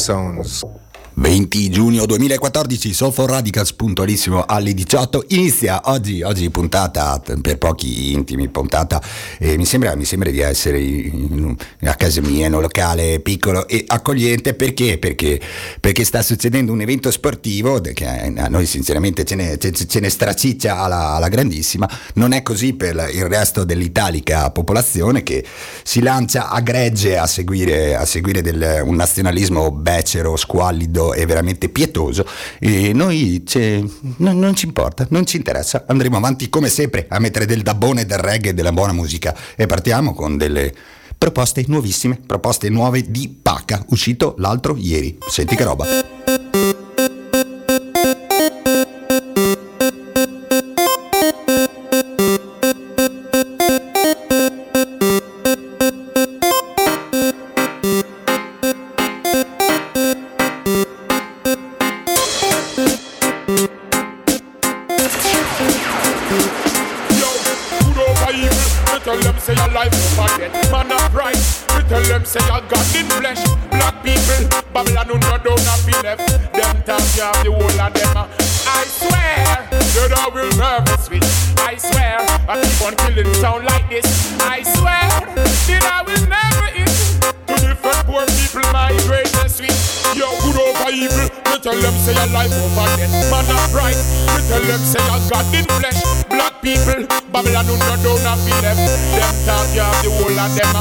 Sounds. 20 giugno 2014, Soulful Radicals, puntualissimo alle 18, inizia oggi, oggi puntata per pochi intimi, puntata, eh, mi, sembra, mi, sembra, di essere in, in, a casa mia, in un locale piccolo e accogliente, perché? Perché, perché sta succedendo un evento sportivo che a noi sinceramente ce ne, ce, ce ne straciccia alla, alla, grandissima, non è così per il resto dell'italica popolazione che si lancia a gregge a seguire, a seguire del, un nazionalismo becero, squallido, è veramente pietoso e noi non, non, ci importa, non ci interessa, andremo avanti come sempre a mettere del dabbone, del reggae e della buona musica e partiamo con delle proposte nuovissime, proposte nuove di Paca, uscito l'altro ieri. Senti che roba. will love switch. I swear, I keep on killing sound like this. I swear that I will never eat To different poor people, my greatest sweet. Yo, good over evil. We tell them say your life over death. Man of right. We tell them say a God in flesh. Black people, Babylon no don't have be left. Them talk you have the whole of them.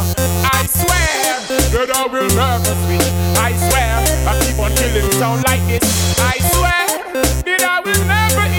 I swear that I will never switch. I swear, I keep on killing sound like this. I swear that I will never end.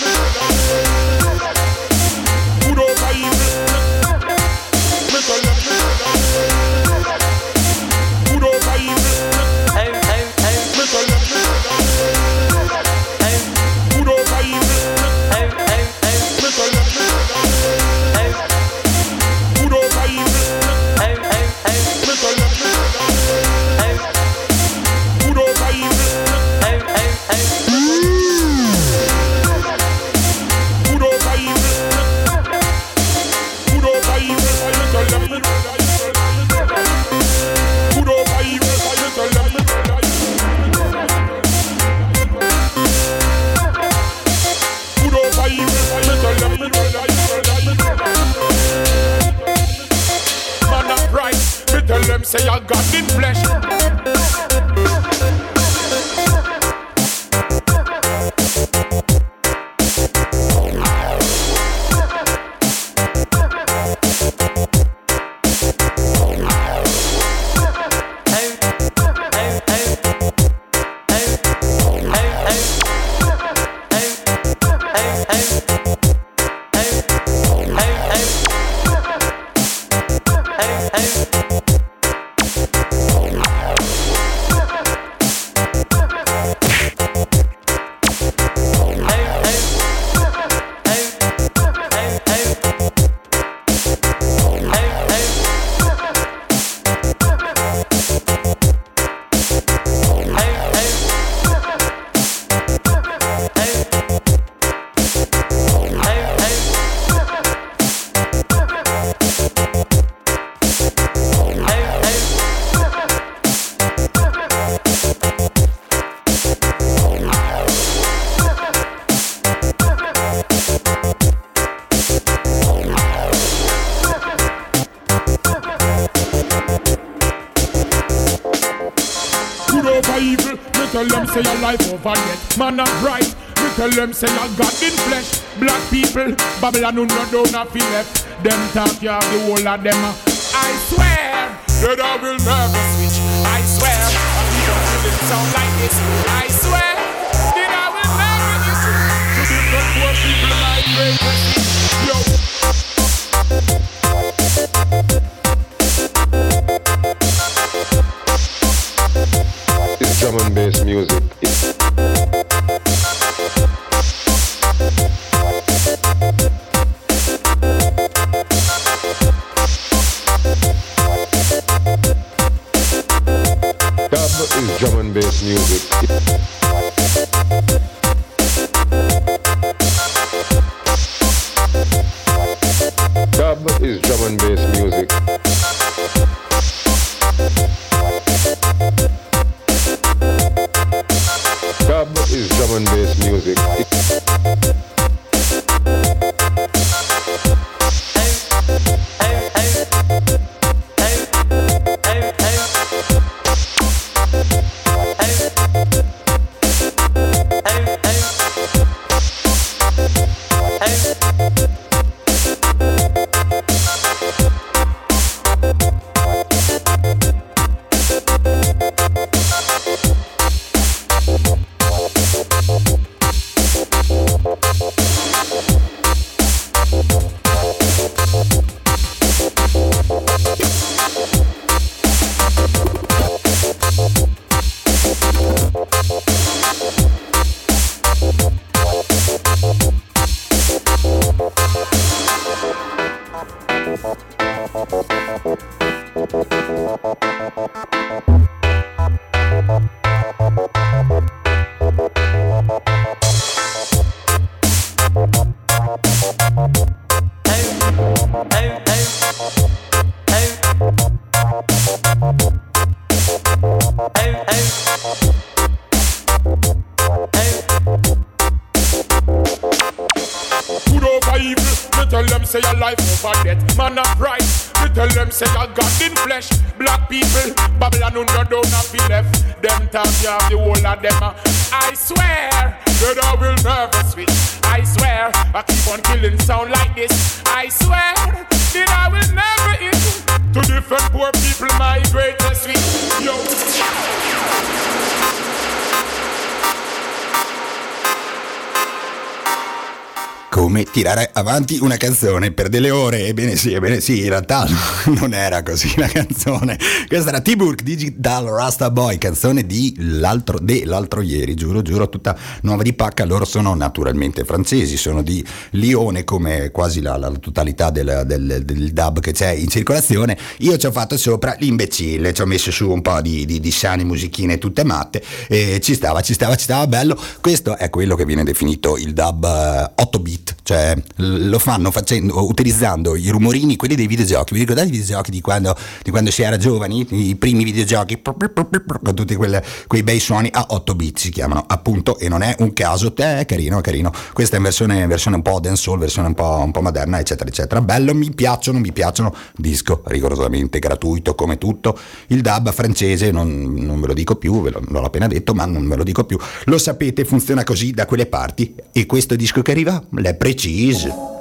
say your life over yet. Man, not right. Me tell them say your God in flesh. Black people, Babylon no don't have left. Them talk you have the whole of them. I swear that I will never switch. I swear, we don't it sound like this. I swear that I will never listen to different poor people my greatest. Yo. It's drum and bass music. Like this. I swear that I will never eat to different poor people my greatest sweet. Yo. Come tirare avanti una canzone per delle ore. Ebbene sì, ebbene sì, in realtà non era così la canzone. Questa era T-Burk Digital Rasta Boy, canzone di l'altro, dell'altro ieri, giuro, giuro, tutta nuova di pacca. Loro sono naturalmente francesi, sono di Lione come quasi la, la totalità del, del, del, dub che c'è in circolazione. Io ci ho fatto sopra l'imbecille, ci ho messo su un po' di, di, di sane musichine tutte matte e ci stava, ci stava, ci stava bello. Questo è quello che viene definito il dub 8 bit cioè lo fanno facendo, utilizzando i rumorini, quelli dei videogiochi. Vi ricordate i videogiochi di quando, di quando si era giovani? I primi videogiochi con tutti quelle, quei bei suoni a 8 bit si chiamano appunto e non è un caso, te è carino, carino. Questa è in versione, versione un po' dancehall, versione un po', un po' moderna, eccetera, eccetera. Bello, mi piacciono, mi piacciono. Disco rigorosamente gratuito come tutto. Il dub francese, non, non ve lo dico più, ve l'ho appena detto, ma non ve lo dico più. Lo sapete, funziona così da quelle parti. E questo disco che arriva, l'è preciso.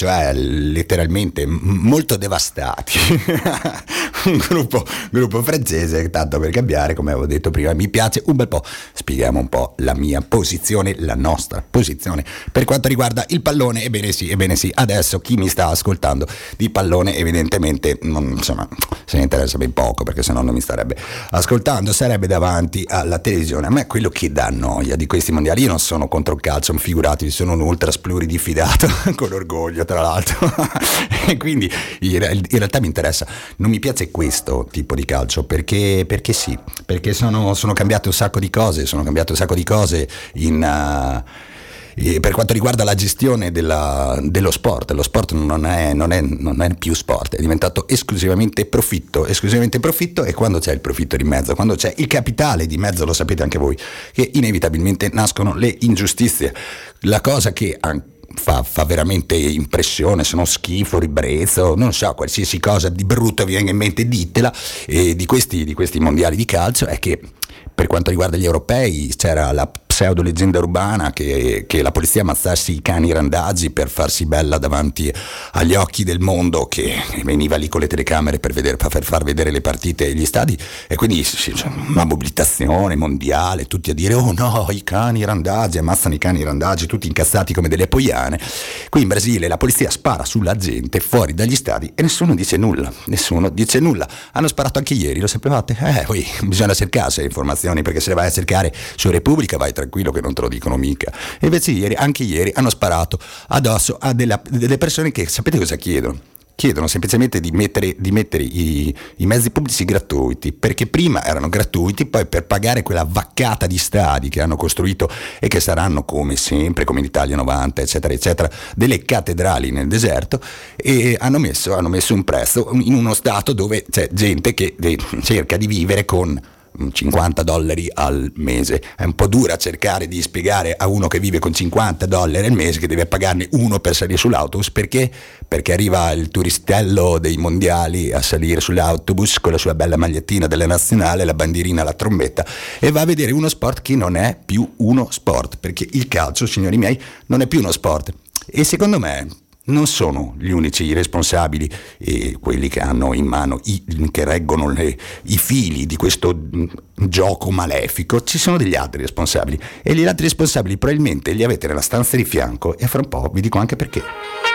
Cioè letteralmente molto devastati. un gruppo, gruppo, francese, tanto per cambiare, come avevo detto prima, mi piace un bel po'. Spieghiamo un po' la mia posizione, la nostra posizione per quanto riguarda il pallone. Ebbene sì, ebbene sì, adesso chi mi sta ascoltando di pallone evidentemente non, insomma, se ne interessa ben poco perché se no non mi starebbe ascoltando, sarebbe davanti alla televisione. A me quello che dà noia di questi mondiali, io non sono contro il calcio, figuratevi, sono un ultra spluridifidato, con orgoglio tra l'altro, e quindi in realtà mi interessa, non mi piace questo tipo di calcio perché, perché sì, perché sono, sono, cambiate un sacco di cose, sono cambiate un sacco di cose in... Uh, per quanto riguarda la gestione della, dello sport, lo sport non è, non, è, non è, più sport, è diventato esclusivamente profitto, esclusivamente profitto e quando c'è il profitto di mezzo, quando c'è il capitale di mezzo, lo sapete anche voi, che inevitabilmente nascono le ingiustizie. La cosa che fa, fa, veramente impressione, se non schifo, ribrezzo, non so, qualsiasi cosa di brutto vi venga in mente ditela, e di questi, di questi mondiali di calcio è che per quanto riguarda gli europei c'era la pseudo leggenda urbana che, che, la polizia ammazzasse i cani randaggi per farsi bella davanti agli occhi del mondo che veniva lì con le telecamere per, vedere, per far vedere le partite e gli stadi e quindi una mobilitazione mondiale, tutti a dire oh no, i cani randaggi, ammazzano i cani randaggi, tutti incazzati come delle poiane. Qui in Brasile la polizia spara sulla gente fuori dagli stadi e nessuno dice nulla, nessuno dice nulla. Hanno sparato anche ieri, lo sapevate? Eh, poi bisogna cercarsi le informazioni perché se le vai a cercare su Repubblica vai tranquillo che non te lo dicono mica. E invece ieri, anche ieri, hanno sparato addosso a delle, delle persone che sapete cosa chiedono? chiedono semplicemente di mettere, di mettere i, i, mezzi pubblici gratuiti, perché prima erano gratuiti, poi per pagare quella vaccata di stadi che hanno costruito e che saranno come sempre, come in Italia 90, eccetera, eccetera, delle cattedrali nel deserto, e hanno messo, hanno messo un prezzo in uno stato dove c'è gente che cerca di vivere con 50 dollari al mese. È un po' dura cercare di spiegare a uno che vive con 50 dollari al mese che deve pagarne uno per salire sull'autobus perché? Perché arriva il turistello dei mondiali a salire sull'autobus con la sua bella magliettina della nazionale, la bandierina, la trombetta e va a vedere uno sport che non è più uno sport, perché il calcio, signori miei, non è più uno sport. E secondo me non sono gli unici responsabili, eh, quelli che hanno in mano, i, che reggono le, i fili di questo mm, gioco malefico, ci sono degli altri responsabili e gli altri responsabili probabilmente li avete nella stanza di fianco e fra un po' vi dico anche perché.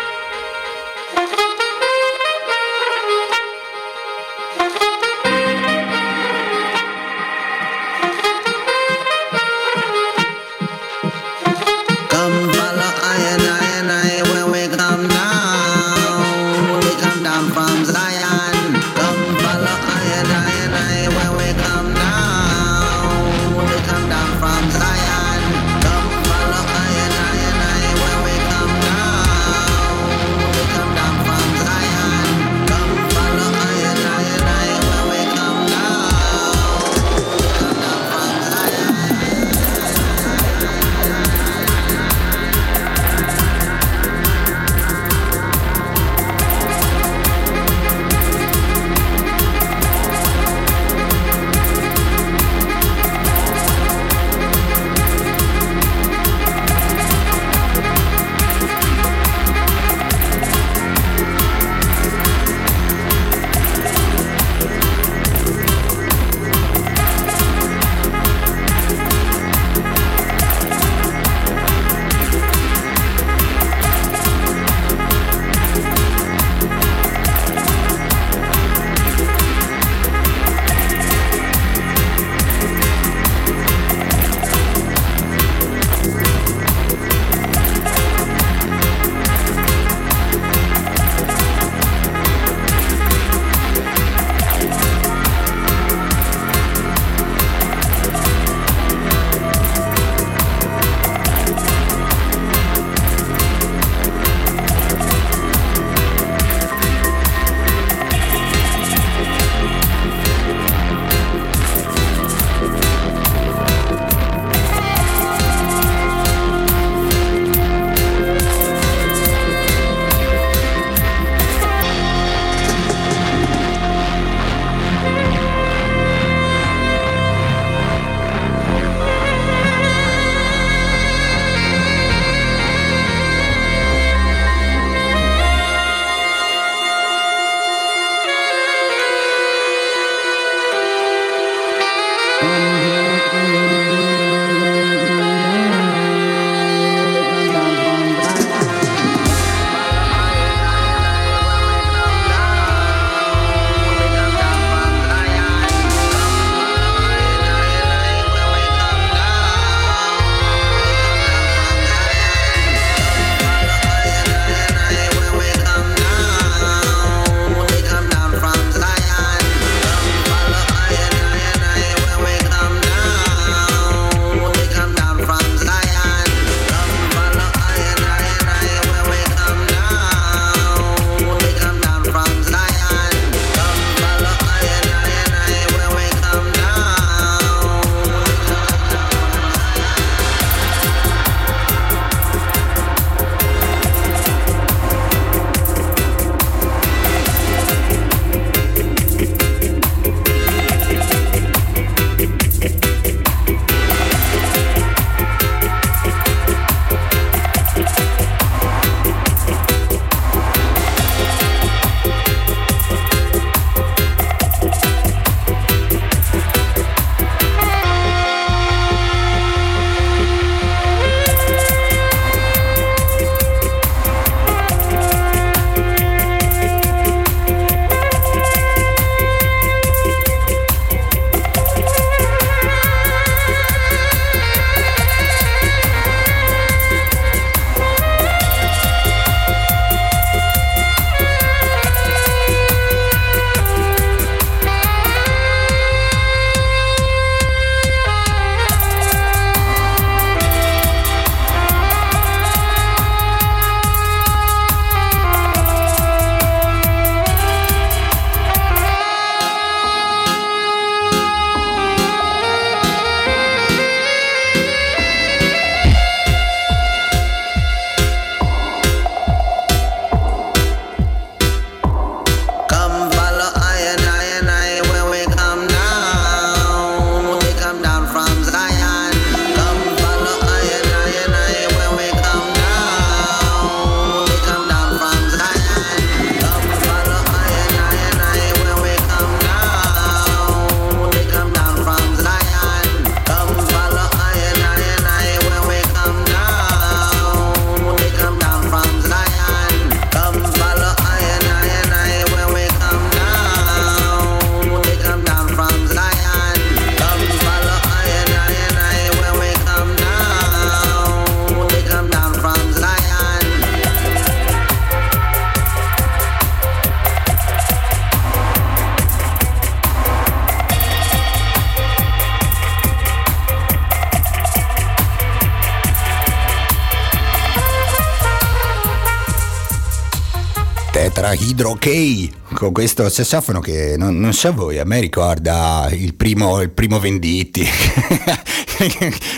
Hydro K con questo sassofono che non, non, so voi, a me ricorda il primo, il primo Venditti,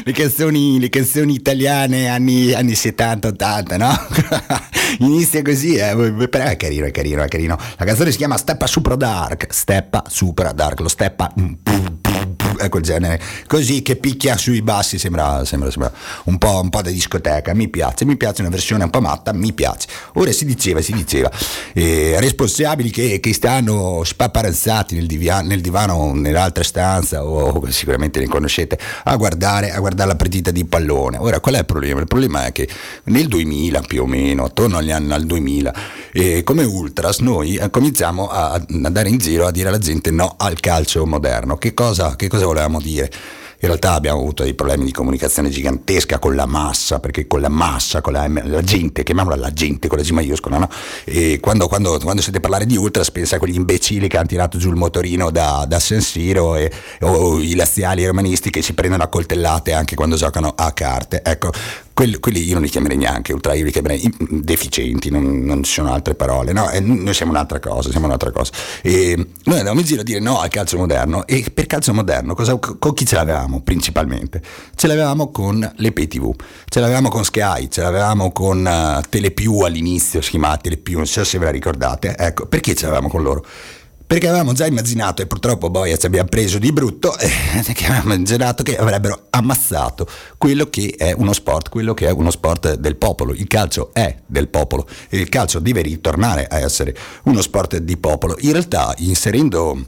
le, canzoni, le, canzoni, italiane anni, anni 70-80, no? Inizia così, eh, però è carino, è carino, è carino. La canzone si chiama Steppa Super Dark, Steppa Super Dark, lo Steppa è quel genere. Così che picchia sui bassi sembra, sembra, sembra un, po', un po' da discoteca. Mi piace, mi piace una versione un po' matta mi piace. Ora si diceva, si diceva eh, responsabili che, che, stanno spaparanzati nel, nel divano nell'altra stanza o sicuramente ne conoscete a guardare, a guardare la partita di pallone. Ora qual è il problema? il problema è che nel 2000 più o meno attorno agli anni al 2000 eh, come ultras noi eh, cominciamo a andare in giro a dire alla gente no al calcio moderno. Che cosa, che cosa volevamo dire? In realtà abbiamo avuto dei problemi di comunicazione gigantesca con la massa, perché con la massa, con la, la gente, chiamiamola la gente con la G maiuscola, no? E quando, quando, quando sente parlare di Ultras pensa a quegli imbecilli che hanno tirato giù il motorino da, da San Siro e, o i laziali romanisti che si prendono a coltellate anche quando giocano a carte. Ecco, quelli, quelli, io non li chiamerei neanche ultra, io li chiamerei deficienti, non, non ci sono altre parole, no? E noi siamo un'altra cosa, siamo un'altra cosa. E noi andavamo in giro a dire no al calcio moderno e per calcio moderno cosa, con chi ce l'avevamo principalmente? Ce l'avevamo con le pay tv, ce l'avevamo con Sky, ce l'avevamo con uh, Telepiù all'inizio, si chiamava Telepiù, non so se ve la ricordate, ecco, perché ce l'avevamo con loro? perché avevamo già immaginato e purtroppo poi ci abbiamo preso di brutto eh, che avevamo immaginato che avrebbero ammazzato quello che è uno sport, quello che è uno sport del popolo. Il calcio è del popolo e il calcio deve ritornare a essere uno sport di popolo. In realtà inserendo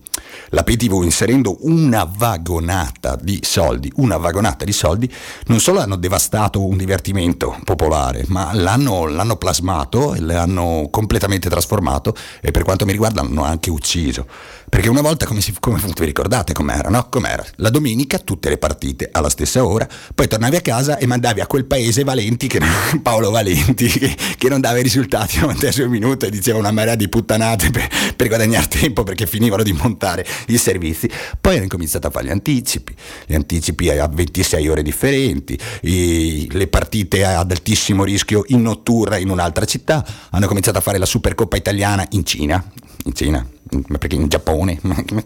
la PTV, inserendo una vagonata di soldi, una vagonata di soldi, non solo hanno devastato un divertimento popolare, ma l'hanno, l'hanno plasmato l'hanno completamente trasformato e per quanto mi riguarda hanno anche ucciso. Perché una volta, come, si, come vi ricordate com'era, no? Com'era? La domenica tutte le partite alla stessa ora, poi tornavi a casa e mandavi a quel paese Valenti, che, Paolo Valenti, che, che non dava i risultati al ventesimo minuto e diceva una marea di puttanate per, per guadagnare tempo perché finivano di montare i servizi. Poi hanno incominciato a fare gli anticipi, gli anticipi a 26 ore differenti, i, le partite ad altissimo rischio in notturna in un'altra città, hanno cominciato a fare la Supercoppa italiana in Cina, in Cina, ma perché in Giappone? Ma, ma,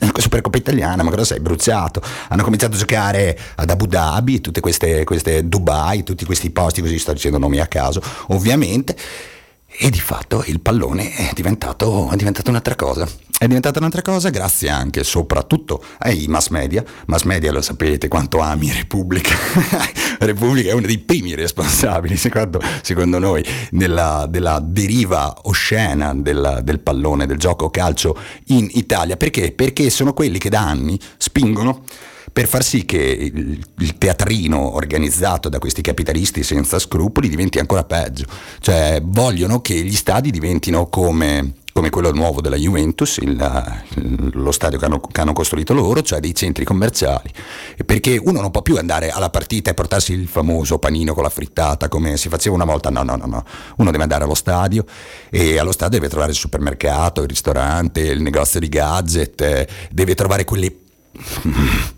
ma, Supercoppa italiana, ma cosa sei bruciato? Hanno cominciato a giocare ad Abu Dhabi, tutte queste, queste Dubai, tutti questi posti, così sto dicendo nomi a caso, ovviamente e di fatto il pallone è diventato, è diventato, un'altra cosa. È diventata un'altra cosa grazie anche e soprattutto ai mass media. Mass media lo sapete quanto ami Repubblica. Repubblica è uno dei primi responsabili, secondo, secondo noi, della, della, deriva oscena del, del pallone, del gioco calcio in Italia. Perché? Perché sono quelli che da anni spingono per far sì che il, teatrino organizzato da questi capitalisti senza scrupoli diventi ancora peggio. Cioè vogliono che gli stadi diventino come come quello nuovo della Juventus, il, lo stadio che hanno, che hanno, costruito loro, cioè dei centri commerciali, perché uno non può più andare alla partita e portarsi il famoso panino con la frittata come si faceva una volta, no, no, no, no. uno deve andare allo stadio e allo stadio deve trovare il supermercato, il ristorante, il negozio di gadget, eh, deve trovare quelle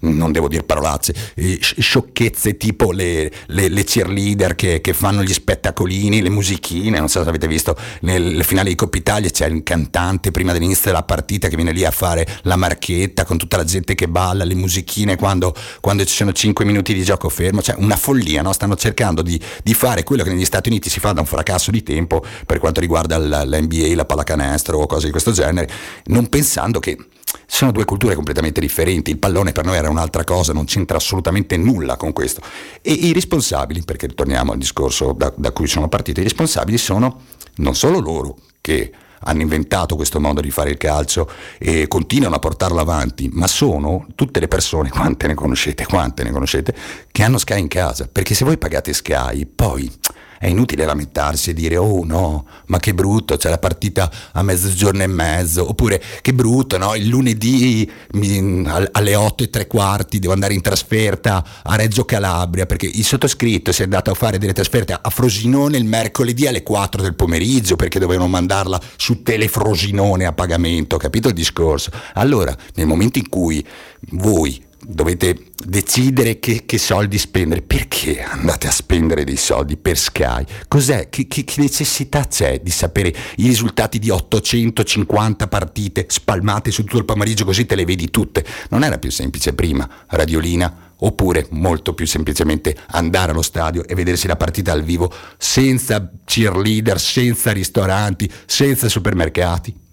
non devo dire parolacce, sciocchezze tipo le, le, le cheerleader che, che, fanno gli spettacolini, le musichine, non so se avete visto nel finale di Coppa Italia c'è il cantante prima dell'inizio della partita che viene lì a fare la marchetta con tutta la gente che balla, le musichine quando, quando ci sono 5 minuti di gioco fermo, cioè una follia, no? stanno cercando di, di, fare quello che negli Stati Uniti si fa da un fracasso di tempo per quanto riguarda l'NBA, la pallacanestro o cose di questo genere, non pensando che sono due culture completamente differenti, il pallone per noi era un'altra cosa, non c'entra assolutamente nulla con questo. E i responsabili, perché ritorniamo al discorso da, da cui sono partiti, i responsabili sono non solo loro che hanno inventato questo modo di fare il calcio e continuano a portarlo avanti, ma sono tutte le persone, quante ne conoscete, quante ne conoscete, che hanno Sky in casa, perché se voi pagate Sky, poi è inutile lamentarsi e dire oh no, ma che brutto, c'è la partita a mezzogiorno e mezzo, oppure che brutto, no? il lunedì mi, alle 8 e tre quarti devo andare in trasferta a Reggio Calabria, perché il sottoscritto si è andato a fare delle trasferte a Frosinone il mercoledì alle 4 del pomeriggio, perché dovevano mandarla su Telefrosinone a pagamento, capito il discorso? Allora, nel momento in cui voi dovete decidere che, che, soldi spendere. Perché andate a spendere dei soldi per Sky? Cos'è? Che, che, che, necessità c'è di sapere i risultati di 850 partite spalmate su tutto il pomeriggio così te le vedi tutte? Non era più semplice prima, radiolina? Oppure molto più semplicemente andare allo stadio e vedersi la partita al vivo senza cheerleader, senza ristoranti, senza supermercati?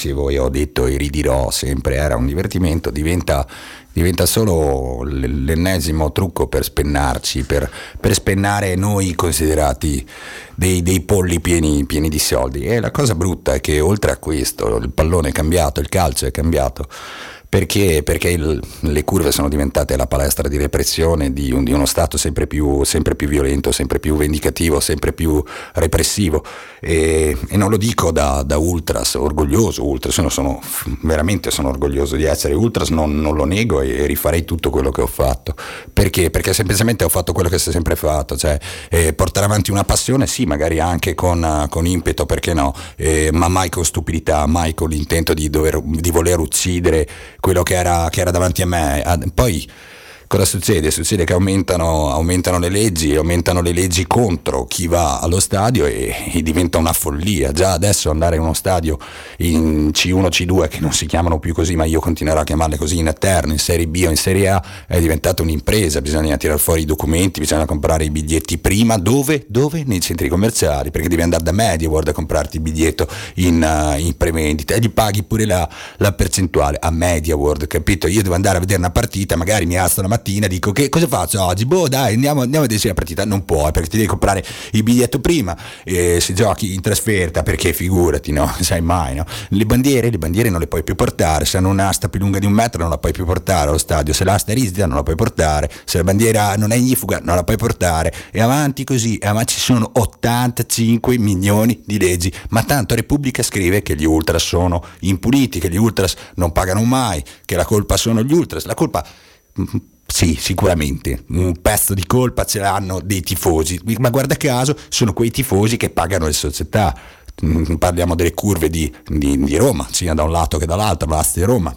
Dicevo e ho detto e ridirò sempre, era un divertimento, diventa, diventa solo l'ennesimo trucco per spennarci, per, per spennare noi considerati dei, dei polli pieni, pieni di soldi. E la cosa brutta è che oltre a questo il pallone è cambiato, il calcio è cambiato perché, perché il, le curve sono diventate la palestra di repressione di, un, di uno Stato sempre più, sempre più, violento, sempre più vendicativo, sempre più repressivo. E, e non lo dico da, da, ultras, orgoglioso ultras, sono, sono, veramente sono orgoglioso di essere ultras, non, non lo nego e, e, rifarei tutto quello che ho fatto. Perché? Perché semplicemente ho fatto quello che si è sempre fatto, cioè eh, portare avanti una passione, sì, magari anche con, con impeto, perché no, eh, ma mai con stupidità, mai con l'intento di, dover, di voler uccidere quello che era, che era davanti a me. Poi cosa succede? Succede che aumentano, aumentano, le leggi, aumentano le leggi contro chi va allo stadio e, e, diventa una follia. Già adesso andare in uno stadio in C1, C2, che non si chiamano più così, ma io continuerò a chiamarle così in eterno, in Serie B o in Serie A, è diventata un'impresa, bisogna tirare fuori i documenti, bisogna comprare i biglietti prima, dove? Dove? Nei centri commerciali, perché devi andare da Media World a comprarti il biglietto in, uh, in prevendita e gli paghi pure la, la percentuale a Media World, capito? Io devo andare a vedere una partita, magari mi alzo la mattina mattina dico che cosa faccio oggi? Boh dai andiamo, andiamo a vedere la partita, non puoi perché ti devi comprare il biglietto prima. E se giochi in trasferta perché figurati no, sai mai no? Le bandiere, le bandiere non le puoi più portare, se hanno un'asta più lunga di un metro non la puoi più portare allo stadio, se l'asta è rigida non la puoi portare, se la bandiera non è ignifuga non la puoi portare. E avanti così, avanti ci sono 85 milioni di leggi, ma tanto Repubblica scrive che gli ultras sono impuniti, che gli ultras non pagano mai, che la colpa sono gli ultras, la colpa sì, sicuramente, un pezzo di colpa ce l'hanno dei tifosi, ma guarda caso sono quei tifosi che pagano le società. Mm, parliamo delle curve di, di, di Roma, sia da un lato che dall'altro, l'asta di Roma.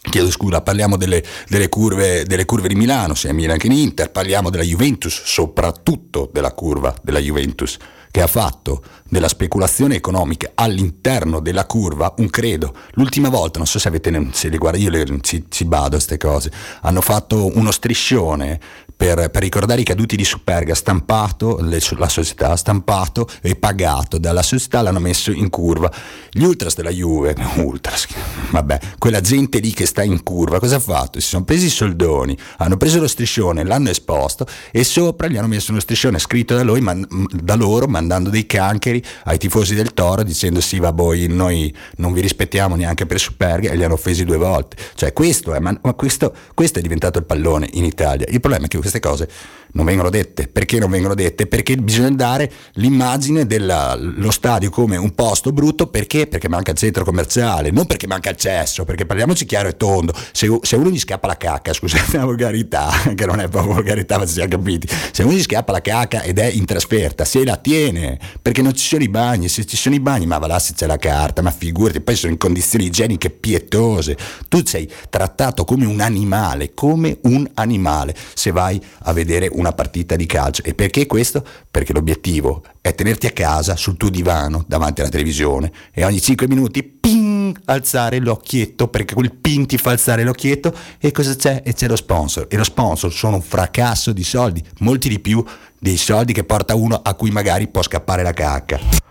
Chiedo scusa, parliamo delle, delle, curve, delle, curve, di Milano, sia Milan che in Inter, parliamo della Juventus, soprattutto della curva della Juventus che ha fatto della speculazione economica all'interno della curva un credo. L'ultima volta, non so se avete, se le guarda, io ci, ci bado a queste cose, hanno fatto uno striscione per, per, ricordare i caduti di Superga, stampato, le, la società stampato e pagato dalla società, l'hanno messo in curva. Gli ultras della Juve, ultras, vabbè, quella gente lì che sta in curva, cosa ha fatto? Si sono presi i soldoni, hanno preso lo striscione, l'hanno esposto e sopra gli hanno messo uno striscione scritto da, lui, man, da loro, mandando dei cancheri ai tifosi del Toro dicendo sì, va voi, noi non vi rispettiamo neanche per Superga e li hanno offesi due volte. Cioè questo è, ma, ma questo, questo è diventato il pallone in Italia. Il problema è che queste cose non vengono dette. Perché non vengono dette? Perché bisogna dare l'immagine dello stadio come un posto brutto perché? Perché manca il centro commerciale, non perché manca il cesso, perché parliamoci chiaro e tondo. Se, se uno gli scappa la cacca, scusate la volgarità, che non è proprio volgarità, ma si siamo capiti. Se uno gli scappa la cacca ed è in trasferta, se la tiene, perché non ci sono i bagni, se ci sono i bagni, ma va là se c'è la carta, ma figurati, poi sono in condizioni igieniche pietose. Tu sei trattato come un animale, come un animale, se vai a vedere una partita di calcio. E perché questo? Perché l'obiettivo è tenerti a casa sul tuo divano davanti alla televisione e ogni 5 minuti ping, alzare l'occhietto perché quel ping ti fa alzare l'occhietto e cosa c'è? E c'è lo sponsor. E lo sponsor sono un fracasso di soldi, molti di più dei soldi che porta uno a cui magari può scappare la cacca.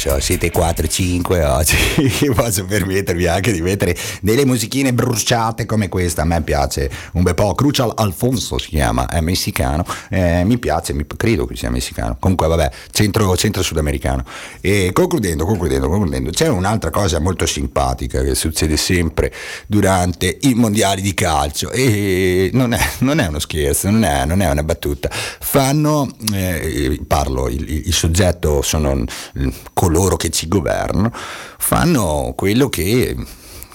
So, siete 4-5 oggi, posso permettervi anche di mettere delle musichine bruciate come questa, a me piace un bel po', Crucial Alfonso si chiama, è messicano, eh, mi piace, mi, credo che sia messicano, comunque vabbè, centro, centro sudamericano. E concludendo, concludendo, concludendo, c'è un'altra cosa molto simpatica che succede sempre durante i mondiali di calcio. E non è, non è uno scherzo, non è, non è una battuta, fanno, eh, parlo, il, il soggetto sono coloro che ci governano, fanno quello che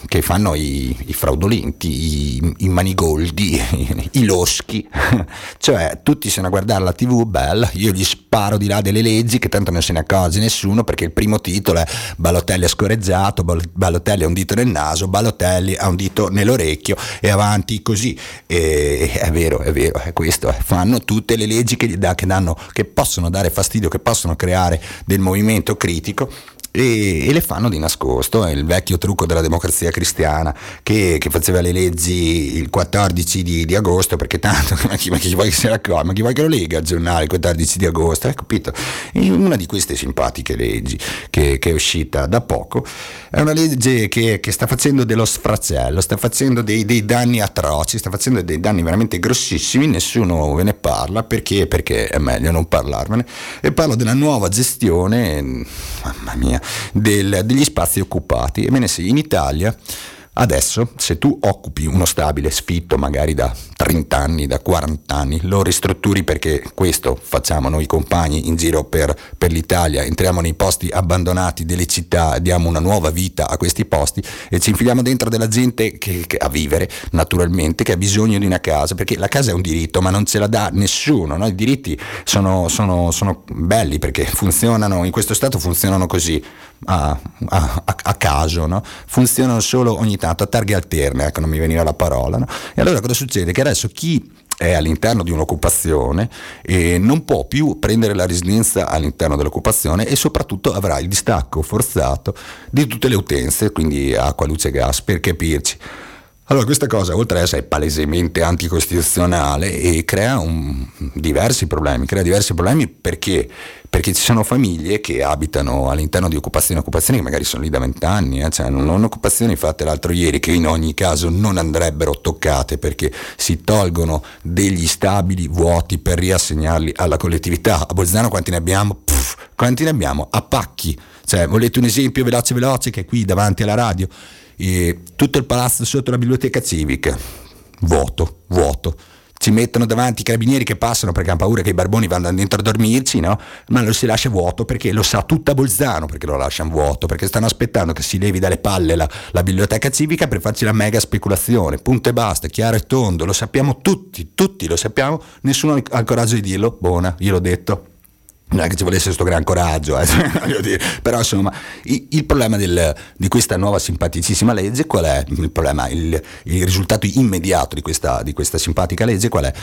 che fanno i, i fraudolenti, i, i, manigoldi, i, i loschi, cioè tutti sono a guardare la tv, bella, io gli sparo di là delle leggi che tanto non se ne accorge nessuno perché il primo titolo è Balotelli ha scorreggiato, Balotelli ha un dito nel naso, Balotelli ha un dito nell'orecchio e avanti così, e, è vero, è vero, è questo, fanno tutte le leggi che, che, danno, che possono dare fastidio, che possono creare del movimento critico e, e, le fanno di nascosto, è il vecchio trucco della democrazia cristiana che, che faceva le leggi il 14 di, di agosto perché tanto ma chi, ma chi, vuoi che se la ma chi vuoi che lo lega il giornale il 14 di agosto, hai capito? E una di queste simpatiche leggi che, che, è uscita da poco è una legge che, che sta facendo dello sfracello, sta facendo dei, dei, danni atroci, sta facendo dei danni veramente grossissimi, nessuno ve ne parla perché? Perché è meglio non parlarvene e parlo della nuova gestione, mamma mia, del, degli spazi occupati. Ebbene sì, in Italia Adesso, se tu occupi uno stabile sfitto magari da 30 anni, da 40 anni, lo ristrutturi perché questo facciamo noi compagni in giro per, per l'Italia, entriamo nei posti abbandonati delle città, diamo una nuova vita a questi posti e ci infiliamo dentro della gente che, che a vivere naturalmente, che ha bisogno di una casa, perché la casa è un diritto ma non ce la dà nessuno, no? i diritti sono, sono, sono belli perché funzionano, in questo Stato funzionano così, a, a, a caso, no? funzionano solo ogni tanto a targhe alterne, ecco non mi veniva la parola. No? E allora cosa succede? Che adesso chi è all'interno di un'occupazione e non può più prendere la residenza all'interno dell'occupazione e soprattutto avrà il distacco forzato di tutte le utenze, quindi acqua, luce e gas, per capirci. Allora questa cosa oltre ad essere palesemente anticostituzionale e crea un, diversi problemi, crea diversi problemi perché? Perché ci sono famiglie che abitano all'interno di occupazioni, occupazioni che magari sono lì da vent'anni, eh? cioè non occupazioni fatte l'altro ieri che in ogni caso non andrebbero toccate perché si tolgono degli stabili vuoti per riassegnarli alla collettività. A Bolzano quanti ne abbiamo? Puff, quanti ne abbiamo? A pacchi. Cioè, volete un esempio veloce veloce che è qui davanti alla radio? E tutto il palazzo sotto la biblioteca civica, vuoto, vuoto. Ci mettono davanti i carabinieri che passano perché hanno paura che i barboni vadano dentro a dormirci, no? Ma lo si lascia vuoto perché lo sa tutta Bolzano perché lo lasciano vuoto, perché stanno aspettando che si levi dalle palle la, la biblioteca civica per farci la mega speculazione. Punto e basta, chiaro e tondo, lo sappiamo tutti, tutti lo sappiamo, nessuno ha il coraggio di dirlo. Buona, io l'ho detto non è che ci volesse questo gran coraggio, eh, però insomma il, il problema del, di questa nuova simpaticissima legge qual è? Il problema, il, il risultato immediato di questa, di questa simpatica legge qual è?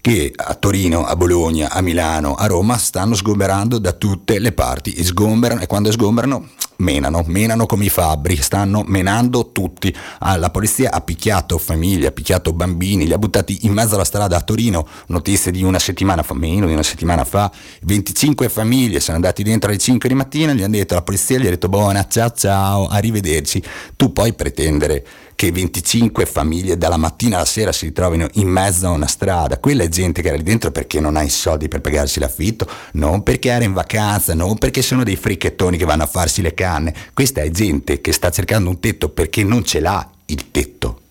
Che a Torino, a Bologna, a Milano, a Roma stanno sgomberando da tutte le parti e sgomberano e quando sgomberano menano, menano come i fabbri, stanno menando tutti. Ah, la polizia ha picchiato famiglie, ha picchiato bambini, li ha buttati in mezzo alla strada a Torino, notizie di una settimana fa, meno di una settimana fa, 25 famiglie sono andati dentro alle 5 di mattina, gli hanno detto la polizia, gli ha detto buona, ciao ciao, arrivederci. Tu puoi pretendere che 25 famiglie dalla mattina alla sera si ritrovino in mezzo a una strada. Quella è gente che era lì dentro perché non ha i soldi per pagarsi l'affitto, non perché era in vacanza, non perché sono dei fricchettoni che vanno a farsi le canne. Questa è gente che sta cercando un tetto perché non ce l'ha il tetto.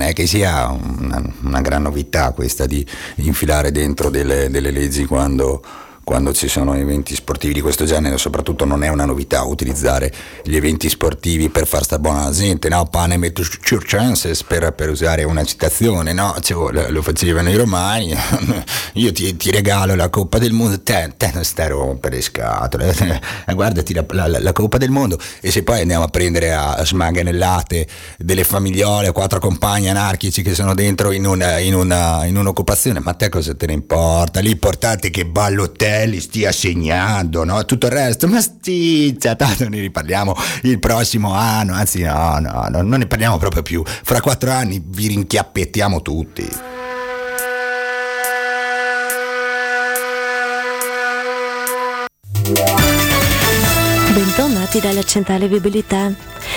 È che sia una, una gran novità questa di infilare dentro delle, delle leggi quando quando ci sono eventi sportivi di questo genere, soprattutto non è una novità utilizzare gli eventi sportivi per far star buona la gente, no? Pane met chances per, per, usare una citazione, no? Cioè, lo facevano i romani, io ti, ti, regalo la Coppa del Mondo, te, te non stai rompere scatole, guardati la, la, la, Coppa del Mondo e se poi andiamo a prendere a smanganellate delle famigliole, quattro compagni anarchici che sono dentro in, una, in, una, in un'occupazione, ma a te cosa te ne importa? L'importante è che ballo te li stia segnando, no? Tutto il resto, ma sticcia, tanto ne riparliamo il prossimo anno, anzi no, no, no, non ne parliamo proprio più. Fra quattro anni vi rinchiappettiamo tutti. Bentornati dalla centrale viabilità.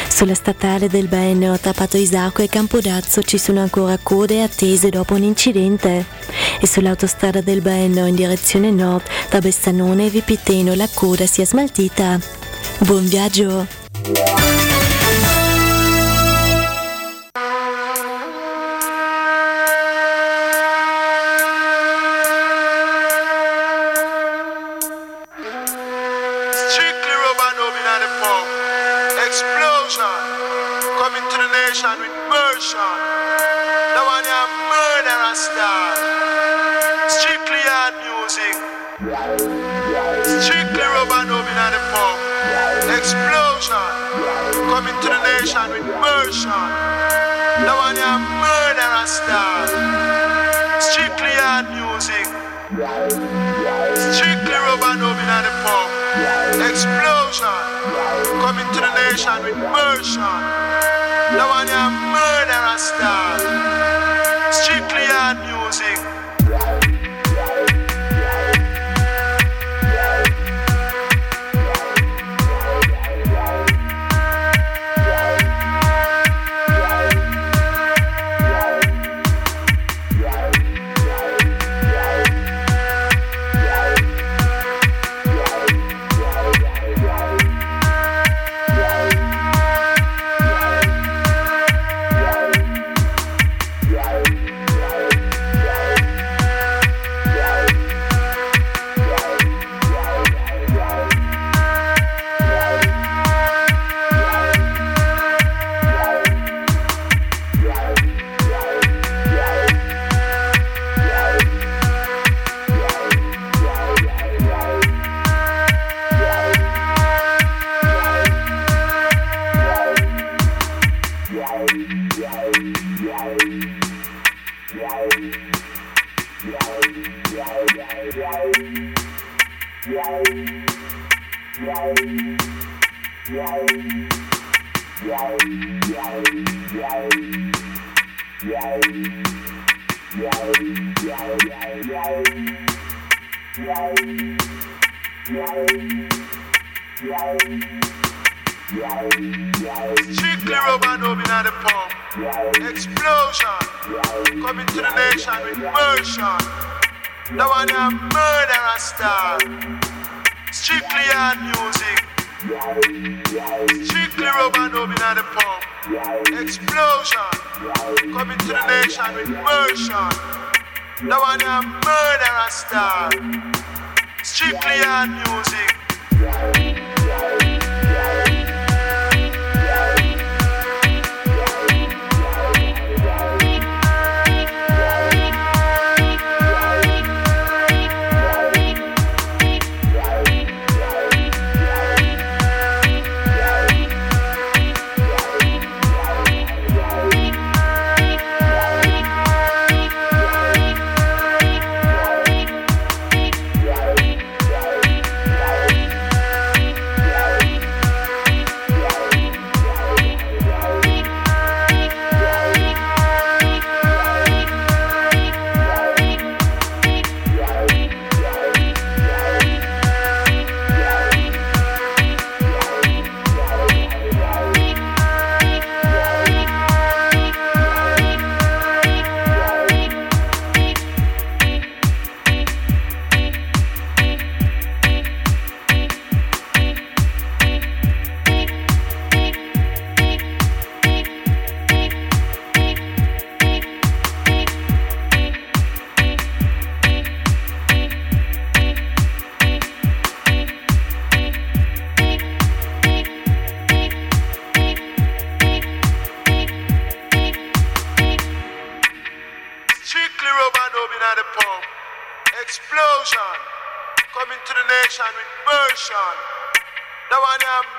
Sulla statale del Baeno tra Pato Isacco e Campodazzo ci sono ancora code attese dopo un incidente. E sull'autostrada del Baeno in direzione nord tra Bessanone e Vipiteno la coda si è smaltita. Buon viaggio! Nation. The one you murderous style. Strictly hard music. Strictly rubber dub in the pub. Explosion. Coming to the nation with version. The one you murderous style. Strictly hard music. Strictly rubber dub in the pub. Explosion. Coming to the nation with version. The one you murder star. Strictly on music.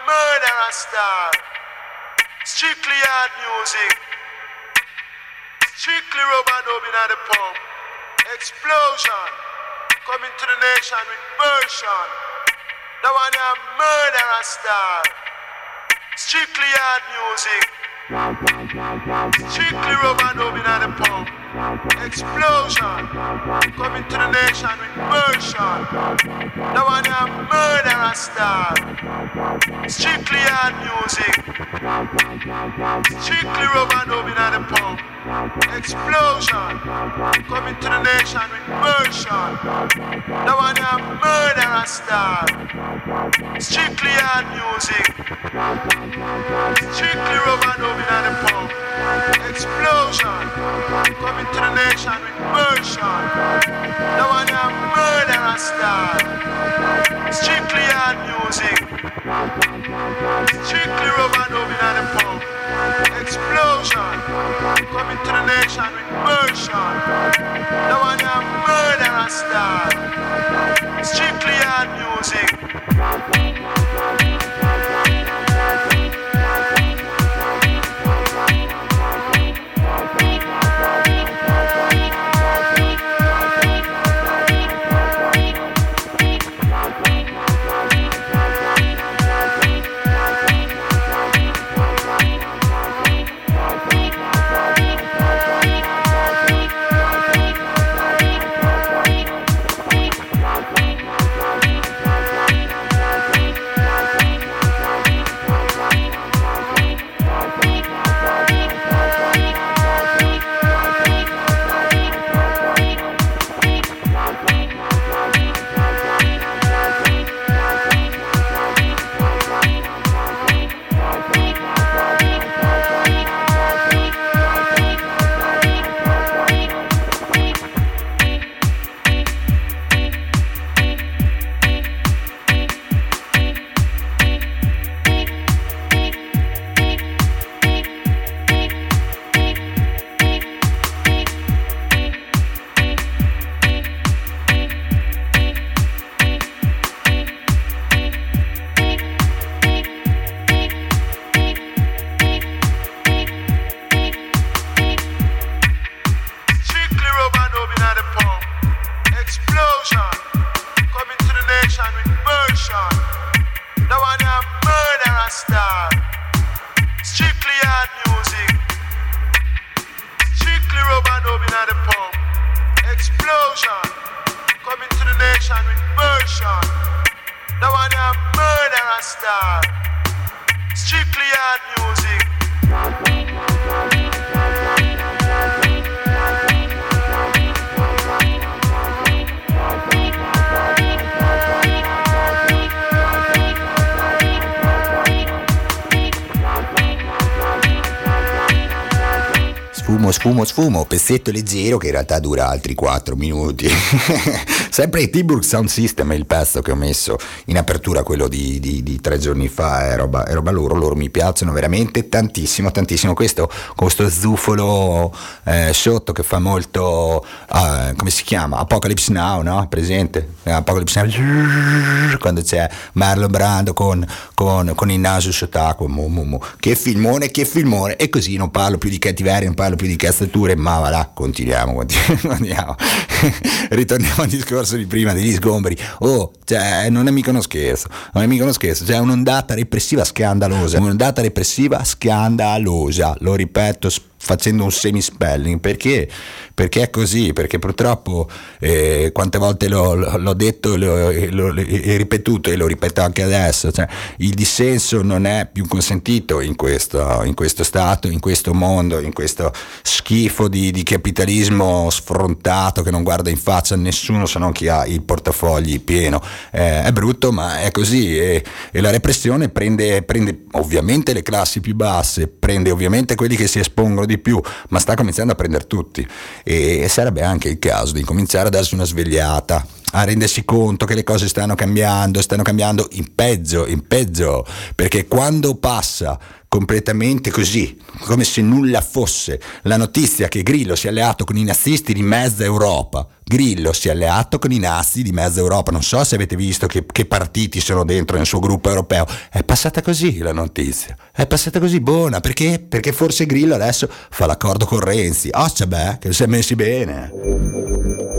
Murderer star. Strictly hard music. Strictly rubber dubbing at the pump. Explosion. Coming to the nation with version. The one a murderer star. Strictly hard music. Strictly rubber dubbing at the pump. Explosion. Coming to the nation with version. The one a murderer star. Strictly hard music. Strictly rubber dubbing at the pump. Explosion. Coming to the nation with version. The one a murderer star. Strictly hard music. Strictly rubber dubbing at the pump. Explosion. Coming to the nation with version. The one a murderer star. Strictly hard music. Strictly rubber dubbing at the pump. Explosion. Coming to the nation with version. The one a murderer star. Strictly hard music. The pump. Explosion. Coming to the nation with version. The one a murderer star. Strictly hard music. Sfumo, sfumo, sfumo, pezzetto leggero che in realtà dura altri 4 minuti. Sempre il Tilburg Sound System il pezzo che ho messo in apertura, quello di, di- di tre giorni fa, è roba, è roba loro, loro mi piacciono veramente tantissimo, tantissimo. Questo con questo zufolo eh, sotto che fa molto, eh, come si chiama? Apocalypse Now, no? Presente? Apocalypse Now, quando c'è Marlon Brando con, con- con il naso sott'acqua, mu, mu, mu. che filmone, che filmone, e così non parlo più di cattiveria, non parlo più di cazzature, ma va là, continuiamo, continuiamo. Ritorniamo al discorso di prima degli sgombri. Oh, cioè, non è mica uno scherzo, non è mica uno scherzo, c'è un'ondata repressiva scandalosa, un'ondata repressiva scandalosa, lo ripeto, sp- facendo un semispelling. Perché? Perché è così perché purtroppo eh, quante volte l'ho, l'ho detto e l'ho, ripetuto e lo ripeto anche adesso cioè, il dissenso non è più consentito in questo, in questo stato in questo mondo in questo schifo di, di capitalismo sfrontato che non guarda in faccia a nessuno se non chi ha il portafogli pieno. Eh, è brutto ma è così e, e la repressione prende, prende ovviamente le classi più basse prende ovviamente quelli che si espongono di più ma sta cominciando a prendere tutti. E sarebbe anche il caso di cominciare a darsi una svegliata a rendersi conto che le cose stanno cambiando, stanno cambiando in peggio, in peggio, perché quando passa completamente così, come se nulla fosse, la notizia che Grillo si è alleato con i nazisti di mezza Europa. Grillo si è alleato con i nazi di mezza Europa. Non so se avete visto che, che partiti sono dentro nel suo gruppo europeo. È passata così la notizia. È passata così buona. Perché? Perché forse Grillo adesso fa l'accordo con Renzi. Oh, c'è beh, che si è messi bene.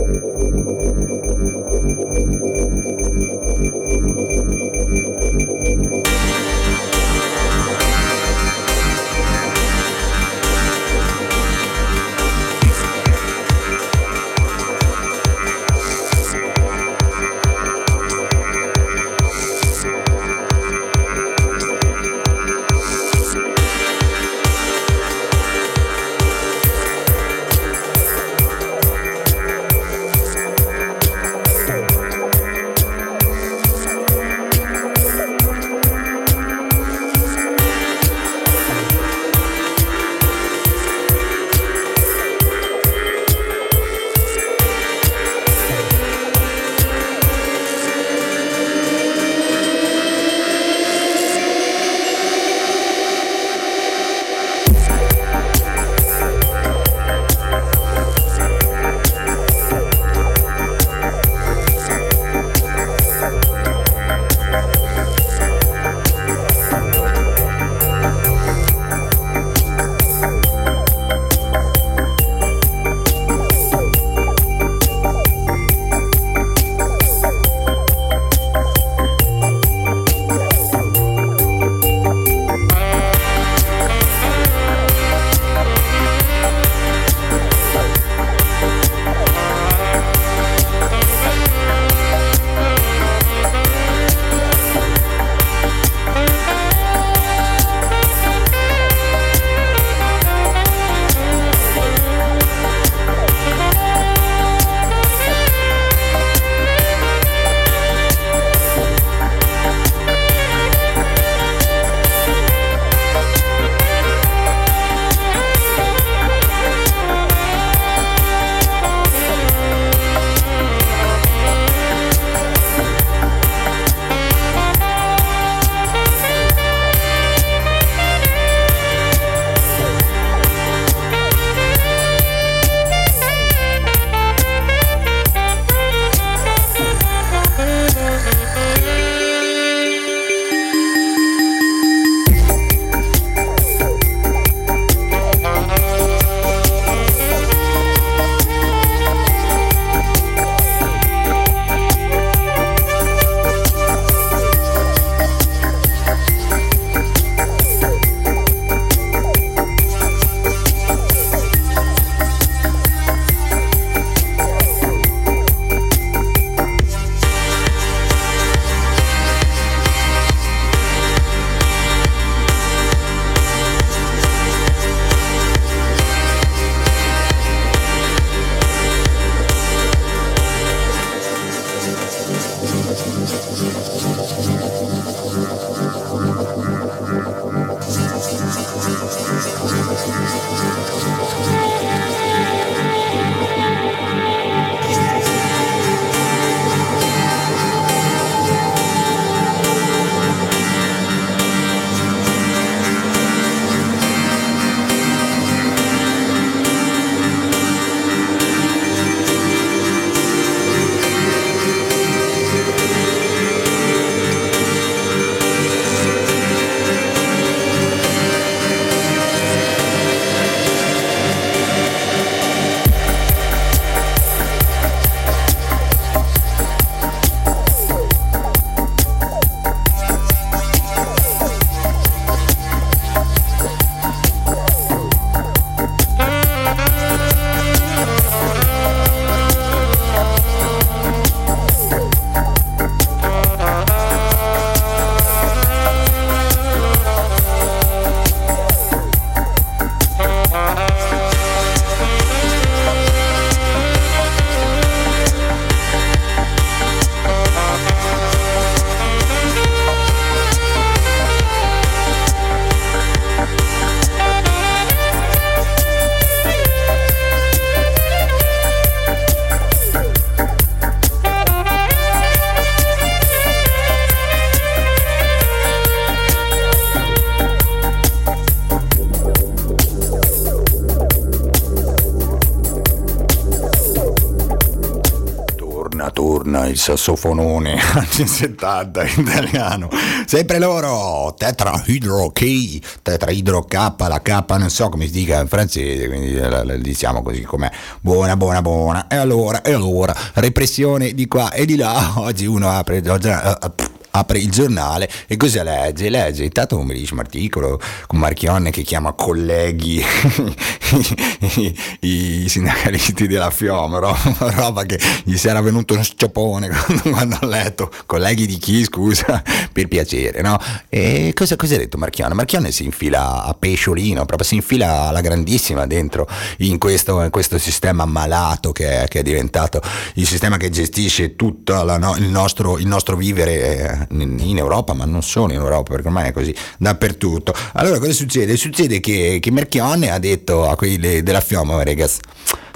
Sassofonone anni 70 italiano. Sempre loro, tetrahydro K, tetrahydro K, la K non so come si dica in francese, quindi diciamo così com'è. Buona, buona, buona. E allora, e allora, repressione di qua e di là. Oggi uno apre... Oggi, uh, apre il giornale e cosa legge? Legge intanto un bellissimo articolo con Marchionne che chiama colleghi i, i, sindacalisti della Fioma, roba, roba, che gli si era venuto uno sciopone quando, ho letto, colleghi di chi scusa, per piacere, no? E cosa, cosa ha detto Marchionne? Marchionne si infila a pesciolino, proprio si infila alla grandissima dentro in questo, in questo sistema malato che è, che è, diventato il sistema che gestisce tutto no, il, nostro, il nostro vivere eh, in Europa, ma non solo in Europa, perché ormai è così dappertutto. Allora cosa succede? Succede che, che Merchione ha detto a quelli della Fioma, ragazzi,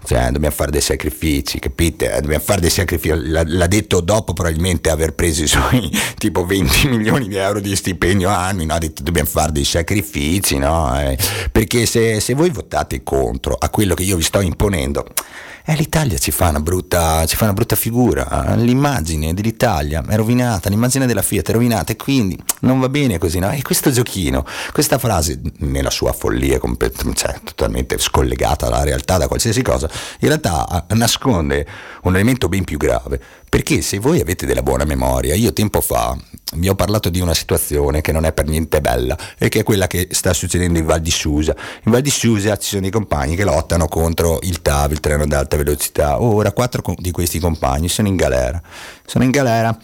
cioè dobbiamo fare dei sacrifici, capite? Dobbiamo fare dei sacrifici, l'ha, l'ha, detto dopo probabilmente aver preso i suoi tipo 20 milioni di euro di stipendio anni, no? ha detto dobbiamo fare dei sacrifici, no? Eh, perché se, se voi votate contro a quello che io vi sto imponendo, eh, l'Italia ci fa, brutta, ci fa, una brutta, figura, l'immagine dell'Italia è rovinata, l'immagine della Fiat è rovinata e quindi non va bene così, no? E questo giochino, questa frase, nella sua follia, cioè, totalmente scollegata dalla realtà, da qualsiasi cosa, in realtà nasconde un elemento ben più grave, perché se voi avete della buona memoria, io tempo fa vi ho parlato di una situazione che non è per niente bella e che è quella che sta succedendo in Val di Susa. In Val di Susa ci sono dei compagni che lottano contro il TAV, il treno ad alta velocità. Ora quattro di questi compagni sono in galera. Sono in galera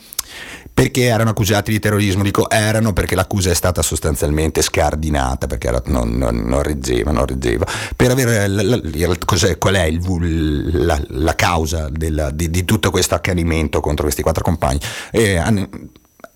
perché erano accusati di terrorismo, dico erano perché l'accusa è stata sostanzialmente scardinata, perché era, non, non, non, reggeva, non reggeva, per avere la, la, qual è il, la, la, causa della, di, di, tutto questo accanimento contro questi quattro compagni. E,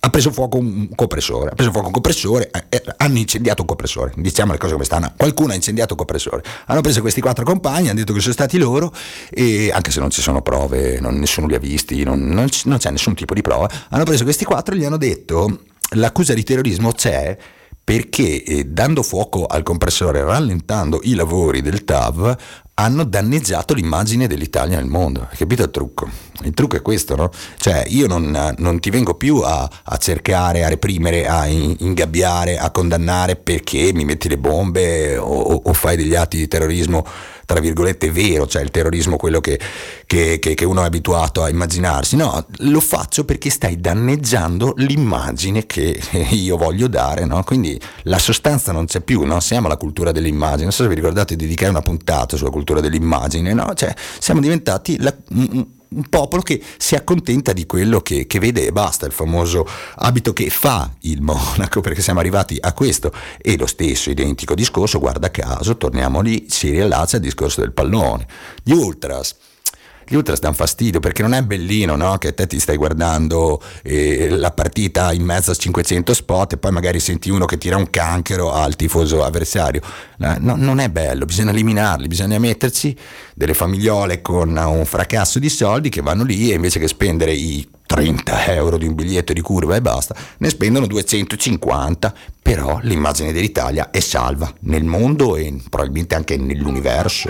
ha preso fuoco un compressore, ha preso fuoco un compressore, eh, hanno incendiato un compressore, diciamo le cose come stanno, qualcuno ha incendiato un compressore, hanno preso questi quattro compagni, hanno detto che sono stati loro e anche se non ci sono prove, non, nessuno li ha visti, non, non, non c'è nessun tipo di prova, hanno preso questi quattro e gli hanno detto l'accusa di terrorismo c'è perché eh, dando fuoco al compressore, rallentando i lavori del TAV, hanno danneggiato l'immagine dell'Italia nel mondo. Hai capito il trucco? Il trucco è questo, no? Cioè, io non, non ti vengo più a, a, cercare, a reprimere, a ingabbiare, a condannare perché mi metti le bombe o, o fai degli atti di terrorismo tra virgolette vero, cioè il terrorismo quello che, che, che, che, uno è abituato a immaginarsi, no, lo faccio perché stai danneggiando l'immagine che io voglio dare, no? quindi la sostanza non c'è più, no? siamo alla cultura dell'immagine, non so se vi ricordate di dedicare una puntata sulla cultura dell'immagine, no? cioè, siamo diventati la, un popolo che si accontenta di quello che, che, vede e basta, il famoso abito che fa il monaco, perché siamo arrivati a questo. E lo stesso identico discorso, guarda caso, torniamo lì, si riallaccia al discorso del pallone. Gli ultras gli ultras danno fastidio perché non è bellino no? che te ti stai guardando eh, la partita in mezzo a 500 spot e poi magari senti uno che tira un canchero al tifoso avversario. No, non è bello, bisogna eliminarli, bisogna metterci delle famigliole con un fracasso di soldi che vanno lì e invece che spendere i 30 euro di un biglietto di curva e basta, ne spendono 250, però l'immagine dell'Italia è salva nel mondo e probabilmente anche nell'universo.